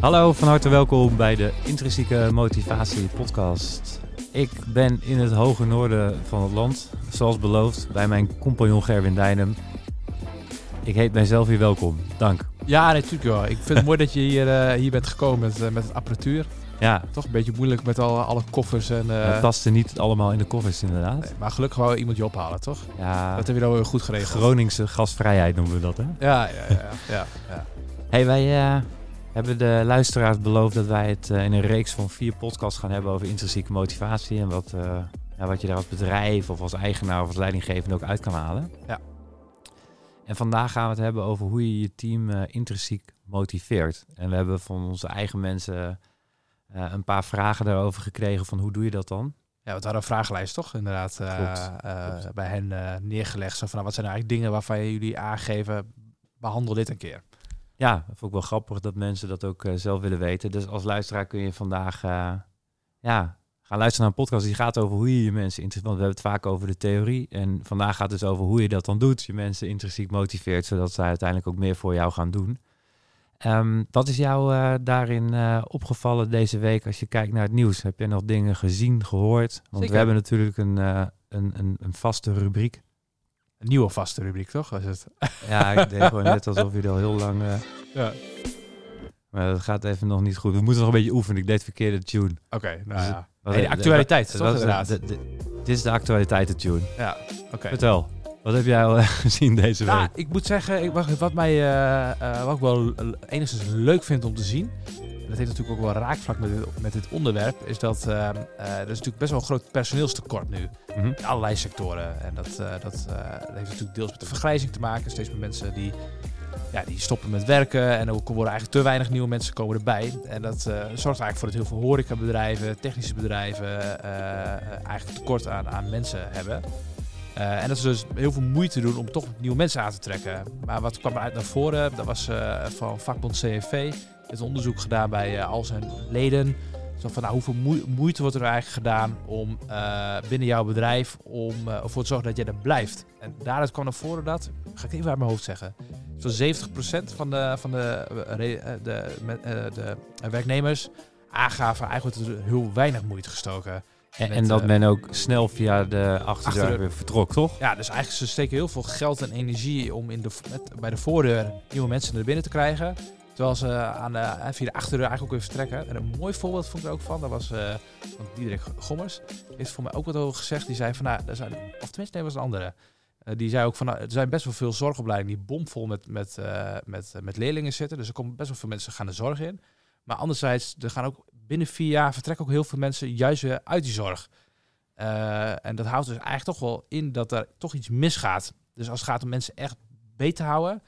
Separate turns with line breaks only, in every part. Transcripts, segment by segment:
Hallo, van harte welkom bij de Intrinsieke Motivatie Podcast. Ik ben in het hoge noorden van het land, zoals beloofd, bij mijn compagnon Gerwin Dijnem. Ik heet mijzelf hier welkom. Dank.
Ja, natuurlijk wel. Ik vind het mooi dat je hier, uh, hier bent gekomen met, uh, met het apparatuur.
Ja.
Toch een beetje moeilijk met al, alle koffers. En, uh,
het paste niet allemaal in de koffers inderdaad. Nee,
maar gelukkig wel iemand je ophalen, toch?
Ja.
Dat heb je dan weer goed geregeld.
Groningse gasvrijheid noemen we dat, hè?
Ja, ja, ja. ja, ja.
hey, wij hebben de luisteraars beloofd dat wij het in een reeks van vier podcasts gaan hebben over intrinsieke motivatie. En wat, ja, wat je daar als bedrijf of als eigenaar of als leidinggevende ook uit kan halen.
Ja.
En vandaag gaan we het hebben over hoe je je team uh, intrinsiek motiveert. En we hebben van onze eigen mensen uh, een paar vragen daarover gekregen van hoe doe je dat dan?
Ja, we hadden een vragenlijst toch inderdaad Klopt. bij hen neergelegd. Zo van, nou, wat zijn nou eigenlijk dingen waarvan jullie aangeven, behandel dit een keer.
Ja, dat vond ik wel grappig dat mensen dat ook zelf willen weten. Dus als luisteraar kun je vandaag ja, gaan luisteren naar een podcast die gaat over hoe je je mensen intrinsiek... Want we hebben het vaak over de theorie. En vandaag gaat het dus over hoe je dat dan doet. Je mensen intrinsiek motiveert, zodat zij uiteindelijk ook meer voor jou gaan doen. Um, wat is jou uh, daarin uh, opgevallen deze week als je kijkt naar het nieuws? Heb je nog dingen gezien, gehoord? Want
Zeker.
we hebben natuurlijk een, uh, een, een, een, vaste rubriek.
Een nieuwe vaste rubriek, toch? Was het?
Ja, ik deed gewoon net alsof je er al heel lang...
ja.
Maar dat gaat even nog niet goed. We moeten nog een beetje oefenen. Ik deed verkeerde tune.
Oké, okay, nou
Dus
ja. Nee, de actualiteit,
de,
toch inderdaad?
de, dit is de actualiteiten tune.
Ja, oké. Okay.
Vertel. Wat heb jij al gezien deze week?
Nou, ik moet zeggen, ik, wat, wat mij uh, uh, wat ik wel enigszins leuk vind om te zien, en dat heeft natuurlijk ook wel raakvlak met dit, met dit onderwerp, is dat uh, er is natuurlijk best wel een groot personeelstekort nu
Mhm.
in allerlei sectoren. En dat, dat, dat heeft natuurlijk deels met de vergrijzing te maken. Steeds meer mensen die, ja, die stoppen met werken en ook worden eigenlijk te weinig nieuwe mensen komen erbij. En dat zorgt eigenlijk voor dat heel veel horecabedrijven, technische bedrijven eigenlijk tekort aan, aan mensen hebben. Uh, en dat ze dus heel veel moeite doen om toch nieuwe mensen aan te trekken. Maar wat kwam eruit naar voren? Dat was uh, van vakbond CFV. Het onderzoek gedaan bij uh, al zijn leden. Zo van, nou, hoeveel moeite wordt er eigenlijk gedaan om binnen jouw bedrijf om ervoor te zorgen dat jij er blijft? En daaruit kwam naar voren dat, ga ik even uit mijn hoofd zeggen, zo'n 70% van de, van de, de, de, werknemers aangaven eigenlijk er heel weinig moeite gestoken.
En,
Met,
en, dat
uh,
men ook snel via de achterdeur
achterdeur.
weer vertrok, toch?
Ja, dus eigenlijk ze steken heel veel geld en energie om in de, met, bij de voordeur nieuwe mensen naar binnen te krijgen. Terwijl ze aan de, via de achterdeur eigenlijk ook weer vertrekken. En een mooi voorbeeld vond ik er ook van. Dat was uh, van Diederik Gommers. Die heeft voor mij ook wat over gezegd. Die zei van, nou, er zijn, of tenminste, nee, was een andere. Uh, die zei ook van, nou, er zijn best wel veel zorgopleidingen die bomvol met, met, uh, met, met leerlingen zitten. Dus er komen best wel veel mensen gaan de zorg in. Maar anderzijds, er gaan ook binnen vier jaar vertrekken ook heel veel mensen juist weer uit die zorg. Uh, en dat houdt dus eigenlijk toch wel in dat er toch iets misgaat. Dus als het gaat om mensen echt beter houden,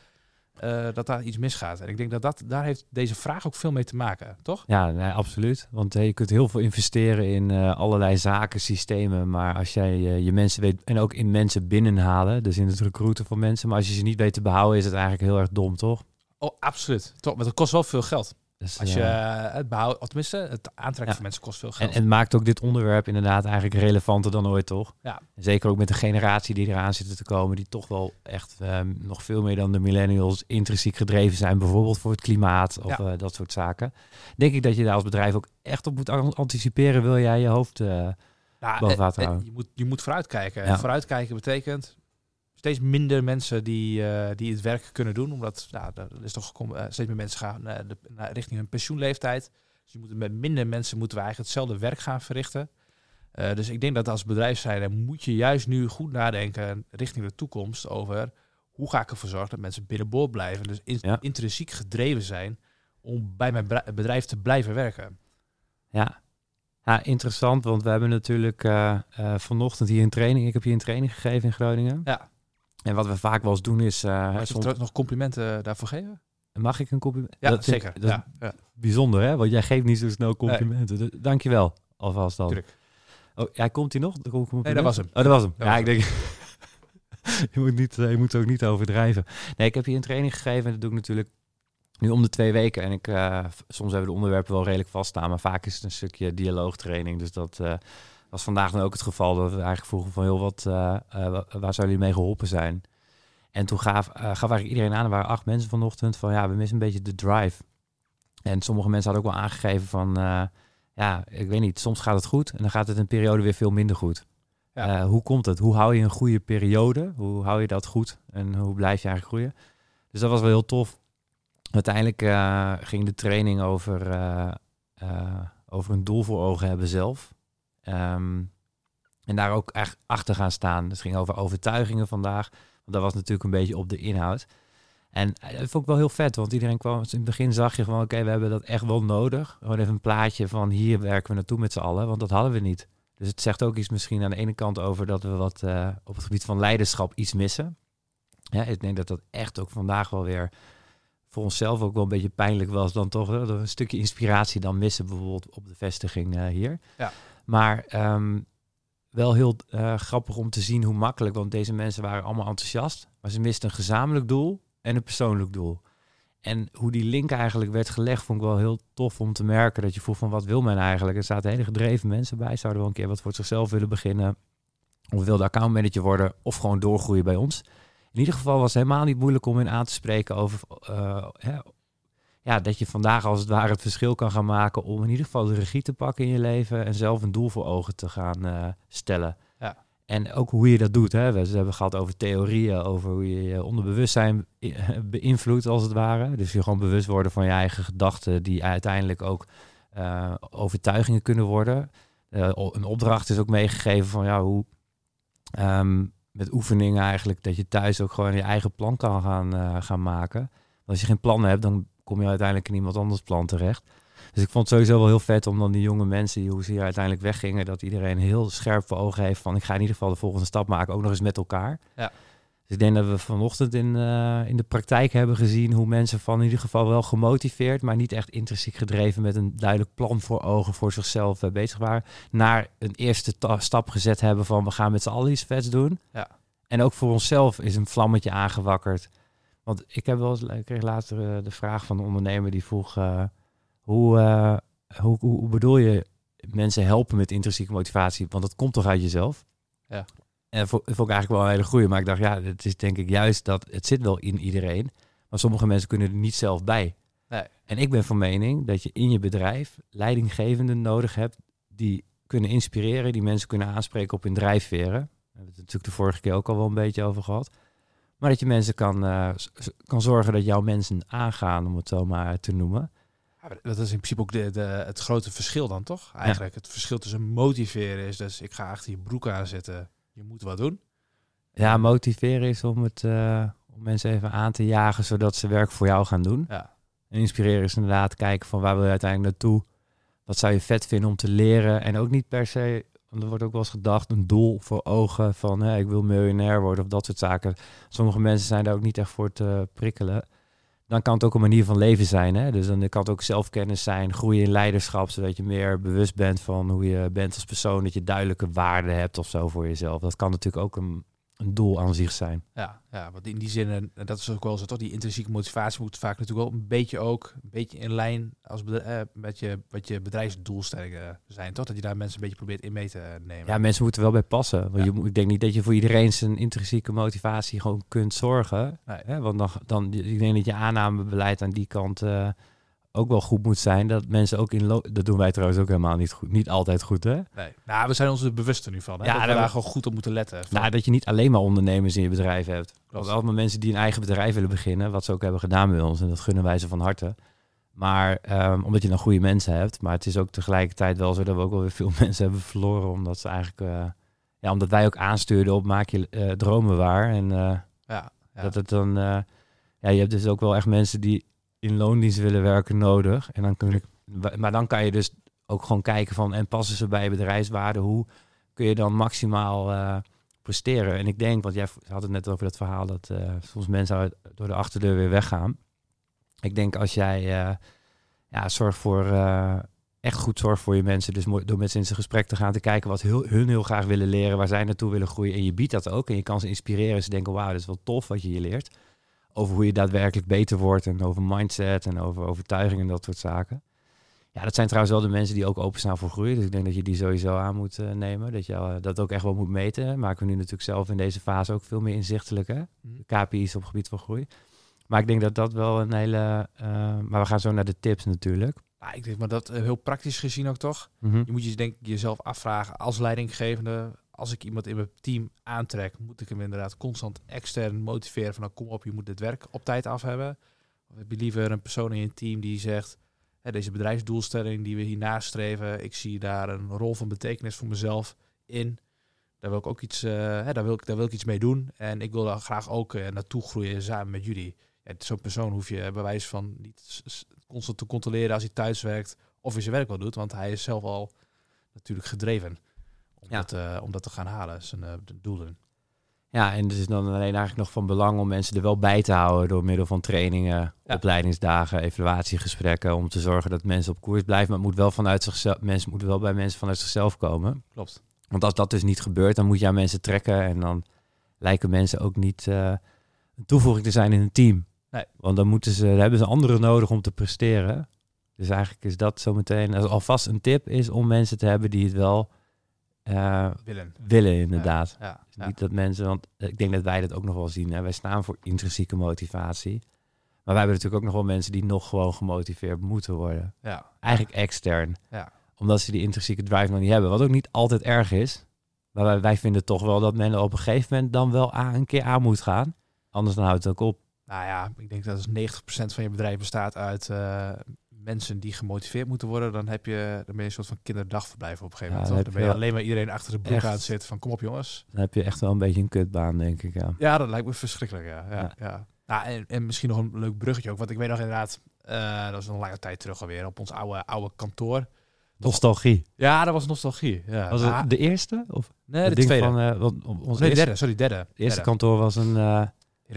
uh, dat daar iets misgaat. En ik denk dat, dat daar heeft deze vraag ook veel mee te maken, toch?
Ja, nee, absoluut. Want hey, je kunt heel veel investeren in uh, allerlei zaken, systemen. Maar als jij je mensen weet, en ook in mensen binnenhalen, dus in het recruiten van mensen. Maar als je ze niet weet te behouden, is het eigenlijk heel erg dom, toch?
Oh, absoluut. Toch, maar dat kost wel veel geld.
Dus,
Als je uh, het behoudt, of tenminste, het aantrekken ja. van mensen kost veel geld.
En, en maakt ook dit onderwerp inderdaad eigenlijk relevanter dan ooit, toch?
Ja.
Zeker ook met de generatie die eraan zitten te komen, die toch wel echt um, nog veel meer dan de millennials intrinsiek gedreven zijn, bijvoorbeeld voor het klimaat of ja. uh, dat soort zaken. Denk ik dat je daar als bedrijf ook echt op moet anticiperen, wil jij je hoofd uh,
nou,
boven water houden?
Je moet, je moet vooruitkijken. Ja. En vooruitkijken betekent steeds minder mensen die, uh, die het werk kunnen doen. Omdat nou, er is toch uh, steeds meer mensen gaan uh, de, richting hun pensioenleeftijd. Dus je moet, met minder mensen moeten we eigenlijk hetzelfde werk gaan verrichten. Dus ik denk dat als bedrijf zijn, moet je juist nu goed nadenken richting de toekomst over hoe ga ik ervoor zorgen dat mensen binnenboord blijven. Dus in, ja. intrinsiek gedreven zijn om bij mijn bedrijf te blijven werken.
Ja. Ja, interessant, want we hebben natuurlijk uh, uh, vanochtend hier een training. Ik heb hier een training gegeven in Groningen.
Ja.
En wat we vaak wel eens doen is... Uh,
Mag je soms... nog complimenten daarvoor geven?
Mag ik een compliment?
Ja, dat zeker.
Dat
ja, ja.
bijzonder, hè? Want jij geeft niet zo snel complimenten. Nee. Dank je wel, alvast dan.
Tuurlijk.
Oh, ja, komt hij nog?
Nee, dat was hem.
Oh, dat was hem.
Dat
ja,
was
ik denk... je, moet niet, je moet ook niet overdrijven. Nee, ik heb hier een training gegeven en dat doe ik natuurlijk nu om de twee weken. En ik, uh, soms hebben de onderwerpen wel redelijk vaststaan, maar vaak is het een stukje dialoogtraining. Dus dat uh, was vandaag dan ook het geval. Dat we eigenlijk vroegen van, heel wat, uh, waar zouden jullie mee geholpen zijn? En toen gaf, gaf eigenlijk iedereen aan, er waren acht mensen vanochtend, van ja, we missen een beetje de drive. En sommige mensen hadden ook wel aangegeven van, eh, ja, ik weet niet, soms gaat het goed en dan gaat het een periode weer veel minder goed.
Ja.
Eh, hoe komt het? Hoe hou je een goede periode? Hoe hou je dat goed? En hoe blijf je eigenlijk groeien? Dus dat was wel heel tof. Uiteindelijk eh, ging de training over, eh, eh, over een doel voor ogen hebben zelf. Ehm, en daar ook echt achter gaan staan. Het ging over overtuigingen vandaag. Want dat was natuurlijk een beetje op de inhoud. En eh, dat vond ik wel heel vet, want iedereen kwam... In het begin zag je gewoon, oké, we hebben dat echt wel nodig. Gewoon even een plaatje van hier werken we naartoe met z'n allen. Want dat hadden we niet. Dus het zegt ook iets misschien aan de ene kant over dat we wat eh, op het gebied van leiderschap iets missen. Ja, ik denk dat dat echt ook vandaag wel weer voor onszelf ook wel een beetje pijnlijk was dan toch we een stukje inspiratie dan missen bijvoorbeeld op de vestiging eh, hier.
Ja.
Maar ehm, wel heel eh, grappig om te zien hoe makkelijk, want deze mensen waren allemaal enthousiast, maar ze misten een gezamenlijk doel en een persoonlijk doel. En hoe die link eigenlijk werd gelegd, vond ik wel heel tof om te merken. Dat je voelt van wat wil men eigenlijk? Er zaten hele gedreven mensen bij. Zouden wel een keer wat voor zichzelf willen beginnen. Of wilde accountmanager worden. Of gewoon doorgroeien bij ons. In ieder geval was het helemaal niet moeilijk om hen aan te spreken over... hè, ja, dat je vandaag als het ware het verschil kan gaan maken... om in ieder geval de regie te pakken in je leven... en zelf een doel voor ogen te gaan eh, stellen.
Ja.
En ook hoe je dat doet. Hè. We hebben gehad over theorieën, over hoe je je onderbewustzijn beïnvloedt als het ware. Dus je gewoon bewust worden van je eigen gedachten, die uiteindelijk ook eh, overtuigingen kunnen worden. O- een opdracht is ook meegegeven van ja, hoe ehm, met oefeningen eigenlijk, dat je thuis ook gewoon je eigen plan kan gaan, gaan maken. Want als je geen plannen hebt, dan kom je uiteindelijk in iemand anders plan terecht. Dus ik vond het sowieso wel heel vet om dan die jonge mensen, die- hoe ze hier uiteindelijk weggingen, dat iedereen heel scherp voor ogen heeft van ik ga in ieder geval de volgende stap maken, ook nog eens met elkaar.
Ja.
Dus ik denk dat we vanochtend in, eh, in de praktijk hebben gezien hoe mensen van in ieder geval wel gemotiveerd, maar niet echt intrinsiek gedreven met een duidelijk plan voor ogen voor zichzelf eh, bezig waren, naar een eerste ta- stap gezet hebben van we gaan met z'n allen iets vets doen.
Ja.
En ook voor onszelf is een vlammetje aangewakkerd. Want ik heb wel eens, ik kreeg later eh, de vraag van een ondernemer die vroeg eh, hoe, eh, hoe, hoe, bedoel je mensen helpen met intrinsieke motivatie? Want dat komt toch uit jezelf?
Ja.
En vond, vond ik eigenlijk wel een hele goeie. Maar ik dacht, ja, het is denk ik juist dat het zit wel in iedereen. Maar sommige mensen kunnen er niet zelf bij.
Nee.
En ik ben van mening dat je in je bedrijf leidinggevenden nodig hebt die kunnen inspireren, die mensen kunnen aanspreken op hun drijfveren. Daar hebben we het natuurlijk de vorige keer ook al wel een beetje over gehad. Maar dat je mensen kan, eh, kan zorgen dat jouw mensen aangaan, om het zo maar te noemen.
Ja, dat is in principe ook de, de, het grote verschil dan, toch? Eigenlijk het verschil tussen motiveren is dus ik ga achter je broek aanzetten, je moet wat doen.
Ja, motiveren is om, het, eh, om mensen even aan te jagen, zodat ze werk voor jou gaan doen.
Ja.
En inspireren is inderdaad kijken van waar wil je uiteindelijk naartoe? Wat zou je vet vinden om te leren? En ook niet per se, er wordt ook wel eens gedacht, een doel voor ogen van hè, ik wil miljonair worden of dat soort zaken. Sommige mensen zijn daar ook niet echt voor te prikkelen. Dan kan het ook een manier van leven zijn. Hè? Dus dan kan het ook zelfkennis zijn, groeien in leiderschap, zodat je meer bewust bent van hoe je bent als persoon, dat je duidelijke waarden hebt of zo voor jezelf. Dat kan natuurlijk ook een, een doel aan zich zijn.
Ja, ja, want in die zin, en dat is ook wel zo, toch? Die intrinsieke motivatie moet vaak natuurlijk wel een beetje ook, een beetje in lijn als eh, met je, wat je bedrijfsdoelstellingen zijn, toch? Dat je daar mensen een beetje probeert in mee te nemen.
Ja, mensen moeten wel bij passen. Want
Ja.
je, moet- ik denk niet dat je voor iedereen zijn intrinsieke motivatie gewoon kunt zorgen.
Nee.
Hè? Want dan, dan, ik denk dat je aannamebeleid aan die kant eh, ook wel goed moet zijn. Dat mensen ook in... Dat doen wij trouwens ook helemaal niet goed. Niet altijd goed, hè?
Nee. Nou, we zijn ons er bewust er nu van. Hè?
Ja,
dat we
daar-
daar gewoon goed op moeten letten. Van-
Nou, dat je niet alleen maar ondernemers in je bedrijf hebt.
Klopt.
allemaal mensen die een eigen bedrijf willen beginnen, wat ze ook hebben gedaan bij ons, en dat gunnen wij ze van harte. Maar ehm, omdat je dan goede mensen hebt, maar het is ook tegelijkertijd wel zo dat we ook wel weer veel mensen hebben verloren, omdat ze eigenlijk, eh, ja, omdat wij ook aanstuurden op maak je eh, dromen waar. En eh,
ja, ja.
dat het dan, ja, je hebt dus ook wel echt mensen die in loondienst willen werken nodig. En dan kun je, maar dan kan je dus ook gewoon kijken van, en passen ze bij bedrijfswaarde, hoe kun je dan maximaal eh, presteren? En ik denk, want jij had het net over dat verhaal dat eh, soms mensen door de achterdeur weer weggaan. Ik denk als jij eh, ja, zorgt voor, echt goed zorgt voor je mensen, dus door met ze in zijn gesprek te gaan, te kijken wat hun heel graag willen leren, waar zij naartoe willen groeien. En je biedt dat ook en je kan ze inspireren. Ze denken, wauw, dat is wel tof wat je hier leert. Over hoe je daadwerkelijk beter wordt en over mindset en over overtuiging en dat soort zaken. Ja, dat zijn trouwens wel de mensen die ook openstaan voor groei. Dus ik denk dat je die sowieso aan moet eh, nemen. Dat je eh, dat ook echt wel moet meten. Maken we nu natuurlijk zelf in deze fase ook veel meer inzichtelijk. Hè?
Mhm.
De KPI's op het gebied van groei. Maar ik denk dat dat wel een hele... eh, maar we gaan zo naar de tips natuurlijk.
Ik denk maar dat heel praktisch gezien ook toch.
Mhm.
Je moet je denk ik jezelf afvragen als leidinggevende, als ik iemand in mijn team aantrek, moet ik hem inderdaad constant extern motiveren van nou, kom op, je moet dit werk op tijd af hebben. Of heb je liever een persoon in je team die zegt, hè, deze bedrijfsdoelstelling die we hier nastreven, ik zie daar een rol van betekenis voor mezelf in. Daar wil ik ook iets, eh, hè, daar wil ik, daar wil ik iets mee doen. En ik wil daar graag ook eh, naartoe groeien samen met jullie. Zo'n persoon hoef je bij wijze van niet constant te controleren als hij thuis werkt of hij zijn werk wel doet. Want hij is zelf al natuurlijk gedreven om,
Ja.
dat, eh, om dat te gaan halen, zijn eh, de doelen.
Ja, en het is dan alleen eigenlijk nog van belang om mensen er wel bij te houden door middel van trainingen,
Ja.
opleidingsdagen, evaluatiegesprekken, om te zorgen dat mensen op koers blijven. Maar het moet wel vanuit zichzelf, mensen moeten wel bij mensen vanuit zichzelf komen.
Klopt.
Want als dat dus niet gebeurt, dan moet je aan mensen trekken en dan lijken mensen ook niet eh, een toevoeging te zijn in een team.
Nee.
Want dan moeten ze, dan hebben ze anderen nodig om te presteren. Dus eigenlijk is dat zometeen alvast een tip is om mensen te hebben die het wel eh,
Willen.
willen inderdaad.
Ja, ja.
Niet dat mensen, want ik denk dat wij dat ook nog wel zien. Hè? Wij staan voor intrinsieke motivatie. Maar wij hebben natuurlijk ook nog wel mensen die nog gewoon gemotiveerd moeten worden.
ja.
Eigenlijk extern.
Ja.
Omdat ze die intrinsieke drive nog niet hebben. Wat ook niet altijd erg is. Maar wij, wij vinden toch wel dat men op een gegeven moment dan wel aan, een keer aan moet gaan. Anders dan houdt het ook op.
Nou ja, ik denk dat als 90% van je bedrijf bestaat uit eh, mensen die gemotiveerd moeten worden, dan heb je, dan ben je een soort van kinderdagverblijf op een gegeven
Ja,
moment.
dan
ben je alleen maar iedereen achter de broek
echt-
aan zitten van kom op jongens.
Dan heb je echt wel een beetje een kutbaan, denk ik. Ja.
Ja, dat lijkt me verschrikkelijk, ja. ja,
Ja.
Nou, en, en misschien nog een leuk bruggetje ook, want ik weet nog inderdaad, eh, dat is een lange tijd terug alweer, op ons oude, oude kantoor.
Nostalgie.
Ja, dat was nostalgie. Ja.
Was
Ah,
het de eerste? Of
nee, de tweede.
Van, eh, ons
nee, de derde, sorry, derde.
eerste
Derde.
kantoor was een
In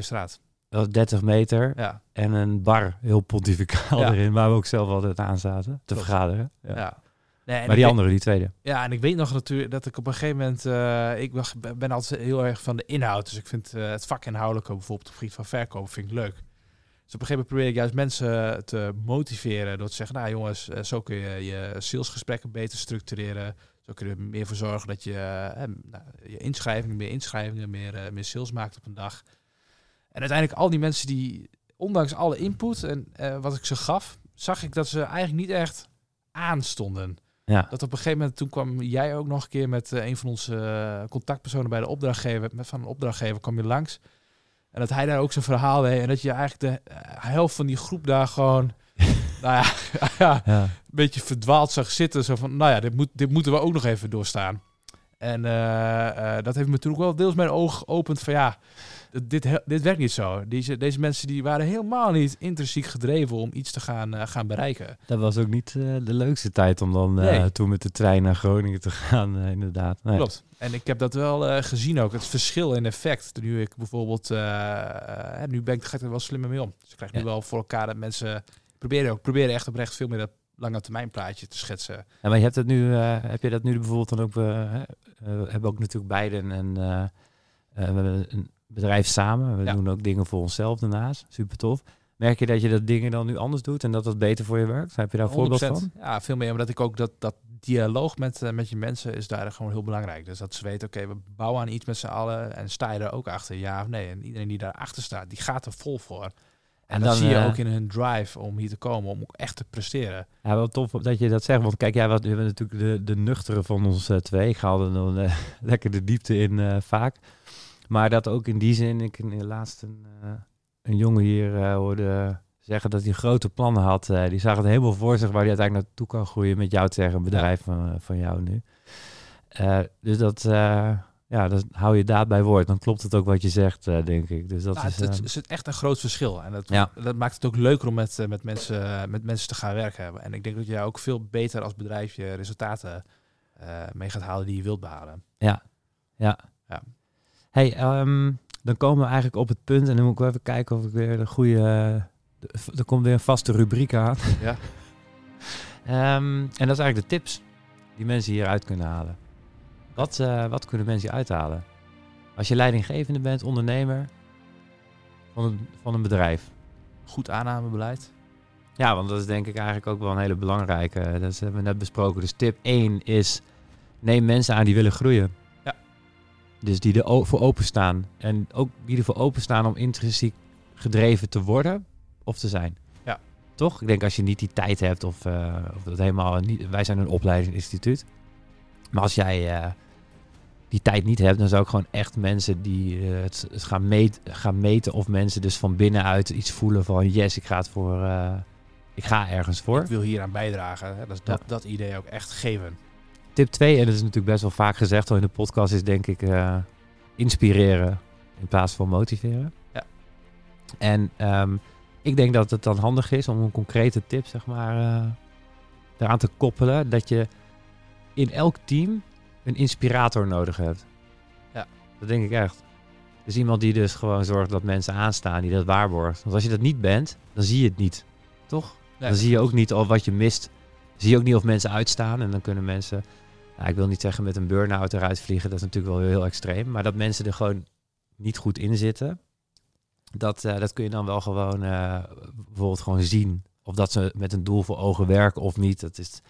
was 30 meter.
Ja,
En een bar, heel pontificaal
Ja.
erin, waar we ook zelf altijd aan zaten te vergaderen. Ja.
ja. Nee,
Maar die andere, die tweede.
Ja, en ik weet nog natuurlijk dat ik op een gegeven moment... eh, ik was- ben altijd heel erg van de inhoud. Dus ik vind eh, het vakinhoudelijke bijvoorbeeld op gebied van verkopen vind ik leuk. Dus op een gegeven moment probeer ik juist mensen te motiveren door te zeggen... Nou jongens, eh, zo kun je je salesgesprekken beter structureren. Zo kun je er meer voor zorgen dat je nou, je inschrijvingen, meer inschrijvingen, meer, meer sales maakt op een dag. En uiteindelijk al die mensen die, ondanks alle input en eh, wat ik ze gaf... zag ik dat ze eigenlijk niet echt aanstonden.
Ja.
Dat op een gegeven moment, toen kwam jij ook nog een keer met eh, een van onze eh, contactpersonen bij de opdrachtgever, met van een opdrachtgever kwam je langs. En dat hij daar ook zijn verhaal deed. En dat je eigenlijk de helft van die groep daar gewoon, nou ja, ja,
Ja.
een beetje verdwaald zag zitten. Zo van, nou ja, dit, moet, dit moeten we ook nog even doorstaan. En eh, eh, dat heeft me toen ook wel deels mijn oog geopend van ja, dit, dit werkt niet zo. Deze, deze mensen die waren helemaal niet intrinsiek gedreven om iets te gaan, eh, gaan bereiken.
Dat was ook niet de leukste tijd om dan
Nee.
toen met de trein naar Groningen te gaan, inderdaad. Nee.
Klopt. En ik heb dat wel gezien ook. Het verschil in effect. Nu ik bijvoorbeeld... nu ben ik, ga ik er wel slimmer mee om. Dus ik krijg nu wel voor elkaar dat mensen... Proberen ook proberen echt oprecht veel meer dat lange termijn plaatje te schetsen.
Ja, maar je hebt het nu, eh, heb je dat nu bijvoorbeeld dan ook, eh, eh, we hebben ook natuurlijk beiden een, eh, we hebben een bedrijf samen. We
Ja.
doen ook dingen voor onszelf daarnaast. Super tof. Merk je dat je dat dingen dan nu anders doet en dat dat beter voor je werkt? Heb je daar een voorbeeld
100%.
van?
Ja, veel meer. Omdat ik ook dat, dat dialoog met, met je mensen is daar gewoon heel belangrijk. Dus dat ze weten, oké, we bouwen aan iets met z'n allen. En sta je er ook achter, ja of nee? En iedereen die daarachter staat, die gaat er vol voor. En, dat
dan,
zie je
eh,
ook in hun drive om hier te komen, om ook echt te presteren.
Ja, wel tof dat je dat zegt. Want kijk, jij wat, je bent natuurlijk de, de nuchtere van ons eh, twee. Ik haal er dan eh, lekker de diepte in vaak. Maar dat ook in die zin, ik in laatst een, een jongen hier hoorde zeggen dat hij grote plannen had. Die zag het helemaal voor zich waar hij uiteindelijk naartoe kan groeien met jou tegen een bedrijf van, van jou nu. Dus dat, ja, dat hou je daad bij woord. Dan klopt het ook wat je zegt, eh, denk ik. Dus dat
Nou,
is,
het, het
eh,
is echt een groot verschil. En dat,
Ja.
dat maakt het ook leuker om met, eh, met, mensen, met mensen te gaan werken. En ik denk dat je ook veel beter als bedrijf je resultaten mee gaat halen die je wilt behalen.
Ja. Ja.
Ja.
Hey, ehm, dan komen we eigenlijk op het punt en dan moet ik wel even kijken of ik weer de goede. de- er komt weer een vaste rubriek aan.
Ja.
Ehm, en dat is eigenlijk de tips die mensen hieruit kunnen halen. Wat, eh, wat kunnen mensen hieruit halen? Als je leidinggevende bent, ondernemer van een, van een bedrijf.
Goed aannamebeleid.
Ja, want dat is denk ik eigenlijk ook wel een hele belangrijke. Dat hebben we net besproken. Dus tip 1 is: neem mensen aan die willen groeien.
Ja.
Dus die er voor openstaan. En ook die ervoor openstaan om intrinsiek gedreven te worden of te zijn.
Ja.
Toch? Ik denk als je niet die tijd hebt of, eh, of dat helemaal niet... Wij zijn een opleidingsinstituut. Maar als jij eh, die tijd niet hebt, dan zou ik gewoon echt mensen die eh, het, het gaan, meet, gaan meten of mensen dus van binnenuit iets voelen van yes, ik ga het voor... eh, ik ga ergens voor.
Ik wil hier aan bijdragen. Hè? Dat, is dat, dat idee ook echt geven.
Tip 2, en dat is natuurlijk best wel vaak gezegd al in de podcast, is denk ik inspireren in plaats van motiveren.
Ja.
En ehm, ik denk dat het dan handig is om een concrete tip, zeg maar, eraan te koppelen. Dat je in elk team een inspirator nodig hebt.
Ja.
Dat denk ik echt. Dus iemand die dus gewoon zorgt dat mensen aanstaan, die dat waarborgt. Want als je dat niet bent, dan zie je het niet. Toch?
Nee.
Dan zie je ook niet al wat je mist. Zie je ook niet of mensen uitstaan. En dan kunnen mensen, nou, ik wil niet zeggen met een burn-out eruit vliegen. Dat is natuurlijk wel heel extreem. Maar dat mensen er gewoon niet goed in zitten. Dat, eh, dat kun je dan wel gewoon eh, bijvoorbeeld gewoon zien. Of dat ze met een doel voor ogen werken of niet. Dat is,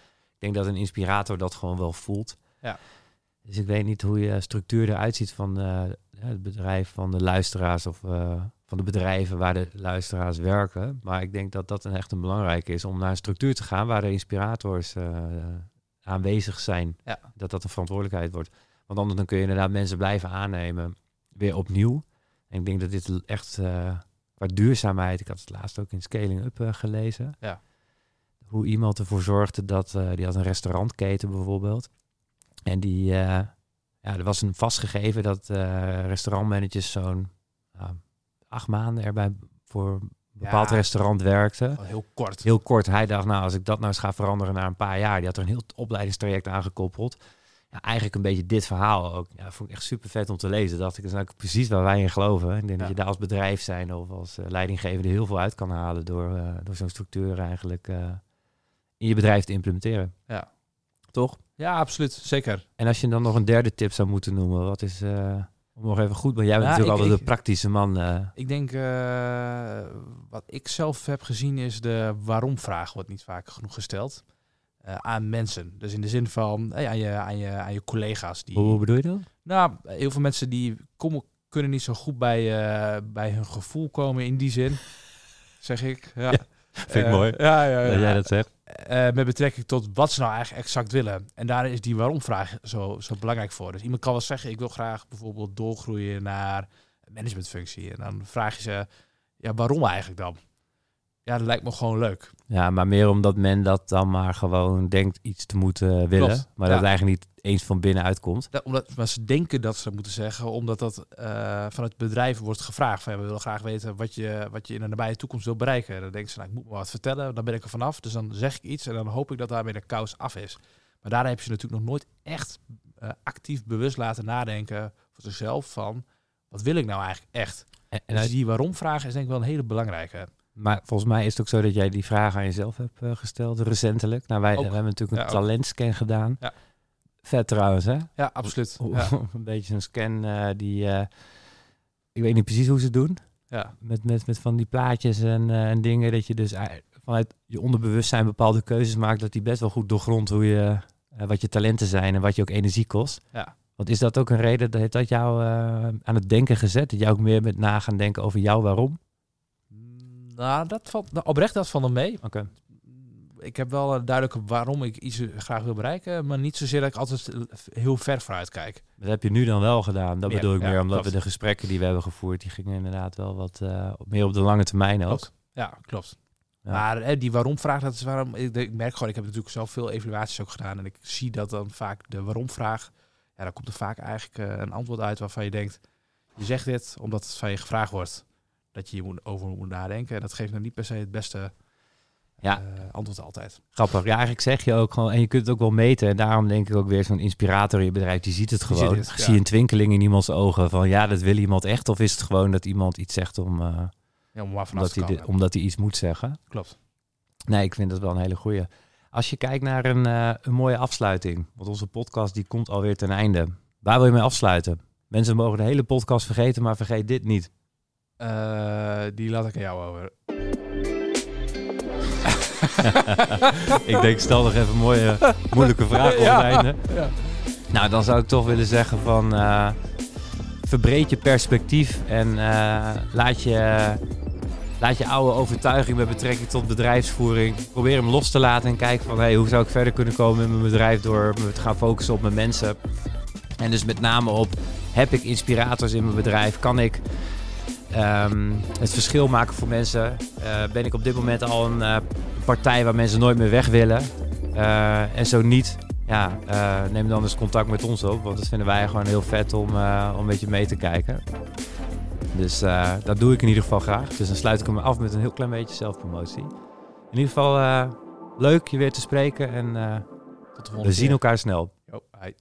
denk dat een inspirator dat gewoon wel voelt.
Ja.
Dus ik weet niet hoe je structuur eruit ziet van eh, het bedrijf, van de luisteraars of eh, van de bedrijven waar de luisteraars werken. Maar ik denk dat dat een echt een belangrijke is om naar een structuur te gaan waar de inspirators eh, aanwezig zijn.
Ja.
Dat dat een verantwoordelijkheid wordt. Want anders dan kun je inderdaad mensen blijven aannemen weer opnieuw. En ik denk dat dit echt qua duurzaamheid, ik had het laatst ook in Scaling Up gelezen.
Ja.
Hoe iemand ervoor zorgde dat, eh, die had een restaurantketen bijvoorbeeld. En die, eh, ja, er was een vastgegeven dat eh, restaurantmanagers zo'n nou, acht maanden erbij voor een bepaald
Ja.
restaurant werkten.
Heel kort.
Heel kort, hij dacht, nou, als ik dat nou eens ga veranderen na een paar jaar, die had er een heel opleidingstraject aangekoppeld. Ja, eigenlijk een beetje dit verhaal ook. Ja, vond ik echt super vet om te lezen. Dacht ik, dat is eigenlijk precies waar wij in geloven. Ik denk
Ja.
dat je daar als bedrijf zijn of als leidinggevende heel veel uit kan halen door, door zo'n structuur eigenlijk in je bedrijf te implementeren.
Ja.
Toch?
Ja, absoluut. Zeker.
En als je dan nog een derde tip zou moeten noemen, wat is, eh, om nog even goed, want jij bent
Ja,
natuurlijk
ik-
altijd
ik-
de praktische man. eh.
Ik denk, eh, wat ik zelf heb gezien is de waarom-vraag wordt niet vaak genoeg gesteld aan mensen. Dus in de zin van aan, je, aan, je, aan je collega's. Die,
hoe bedoel je dat?
Nou, heel veel mensen die komen, kunnen niet zo goed bij, bij hun gevoel komen in die zin, zeg ik. Ja.
Vind ik
Eh,
mooi
Ja, ja, ja.
dat jij dat zegt.
Eh, met betrekking tot wat ze nou eigenlijk exact willen. En daar is die waarom-vraag zo, zo belangrijk voor. Dus iemand kan wel zeggen, ik wil graag bijvoorbeeld doorgroeien naar managementfunctie. En dan vraag je ze, ja, waarom eigenlijk dan? Ja, dat lijkt me gewoon leuk.
Ja, maar meer omdat men dat dan maar gewoon denkt iets te moeten willen.
Klopt,
Maar
ja.
dat het eigenlijk niet eens van binnenuit komt.
Dat, omdat, maar ze denken dat ze moeten zeggen, omdat dat eh, van het bedrijf wordt gevraagd. Van, ja, we willen graag weten wat je, wat je in de nabije toekomst wil bereiken. En dan denken ze, nou, ik moet me wat vertellen, dan ben ik er vanaf. Dus dan zeg ik iets en dan hoop ik dat daarmee de kous af is. Maar daar heb je natuurlijk nog nooit echt eh, actief bewust laten nadenken voor zichzelf van, wat wil ik nou eigenlijk echt?
En, en
dus die waarom-vraag is denk ik wel een hele belangrijke.
Maar volgens mij is het ook zo dat jij die vraag aan jezelf hebt eh, gesteld recentelijk. Nou, wij hebben natuurlijk een
Ja,
talentscan gedaan.
Ja.
Vet trouwens, hè?
Ja, absoluut. Ja,
een beetje zo'n scan eh, die... eh, ik weet niet precies hoe ze het doen.
ja.
Met, met, met van die plaatjes en, en dingen. Dat je dus vanuit je onderbewustzijn bepaalde keuzes maakt. Dat die best wel goed doorgrondt hoe je, wat je talenten zijn en wat je ook energie kost.
Ja.
Want is dat ook een reden, dat heeft dat jou aan het denken gezet? Dat jij ook meer met na gaan denken over jou waarom?
Nou, dat valt, nou, oprecht dat valt er mee.
Oké.
ik heb wel een duidelijke waarom ik iets graag wil bereiken, maar niet zozeer dat ik altijd heel ver vooruit kijk.
Dat heb je nu dan wel gedaan. Dat
Meer,
bedoel ik
ja,
meer, omdat
klopt.
we de gesprekken die we hebben gevoerd, die gingen inderdaad wel wat eh, meer op de lange termijn ook.
Klopt. Ja, klopt.
Ja.
Maar hè, die waarom-vraag, dat is waarom ik, ik merk gewoon, ik heb natuurlijk zelf veel evaluaties ook gedaan en ik zie dat dan vaak de waarom-vraag, ja, dan komt er vaak eigenlijk eh, een antwoord uit waarvan je denkt, je zegt dit omdat het van je gevraagd wordt dat je hier moet, over moet nadenken. En dat geeft nou niet per se het beste
Ja.
eh, antwoord altijd.
Grappig. Ja, eigenlijk zeg je ook gewoon, en je kunt het ook wel meten. En daarom denk ik ook weer zo'n inspirator in je bedrijf, die ziet het gewoon.
ziet het, ja.
Zie je een twinkeling in iemands ogen van, ja, dat wil iemand echt. Of is het gewoon dat iemand iets zegt om, eh,
Ja, om
omdat, hij, omdat hij iets moet zeggen?
Klopt.
Nee, ik vind dat wel een hele goeie. Als je kijkt naar een, eh, een mooie afsluiting, want onze podcast die komt alweer ten einde. Waar wil je mee afsluiten? Mensen mogen de hele podcast vergeten, maar vergeet dit niet.
Eh, die laat ik aan jou over.
ik denk, stel nog even een mooie, moeilijke vraag op
Ja.
het einde.
Ja.
Nou, dan zou ik toch willen zeggen van... eh, verbreed je perspectief en eh, laat je laat je oude overtuiging met betrekking tot bedrijfsvoering. Probeer hem los te laten en kijk van hey, hoe zou ik verder kunnen komen in mijn bedrijf door me te gaan focussen op mijn mensen. En dus met name op heb ik inspirators in mijn bedrijf? Kan ik ehm, het verschil maken voor mensen? Uh, ben ik op dit moment al een uh, partij waar mensen nooit meer weg willen? Uh, en zo niet, ja, neem dan eens contact met ons op. Want dat vinden wij gewoon heel vet om, om een beetje mee te kijken. Dus dat doe ik in ieder geval graag. Dus dan sluit ik hem af met een heel klein beetje zelfpromotie. In ieder geval leuk je weer te spreken en
Tot de volgende
we zien elkaar snel.
Jo, hi.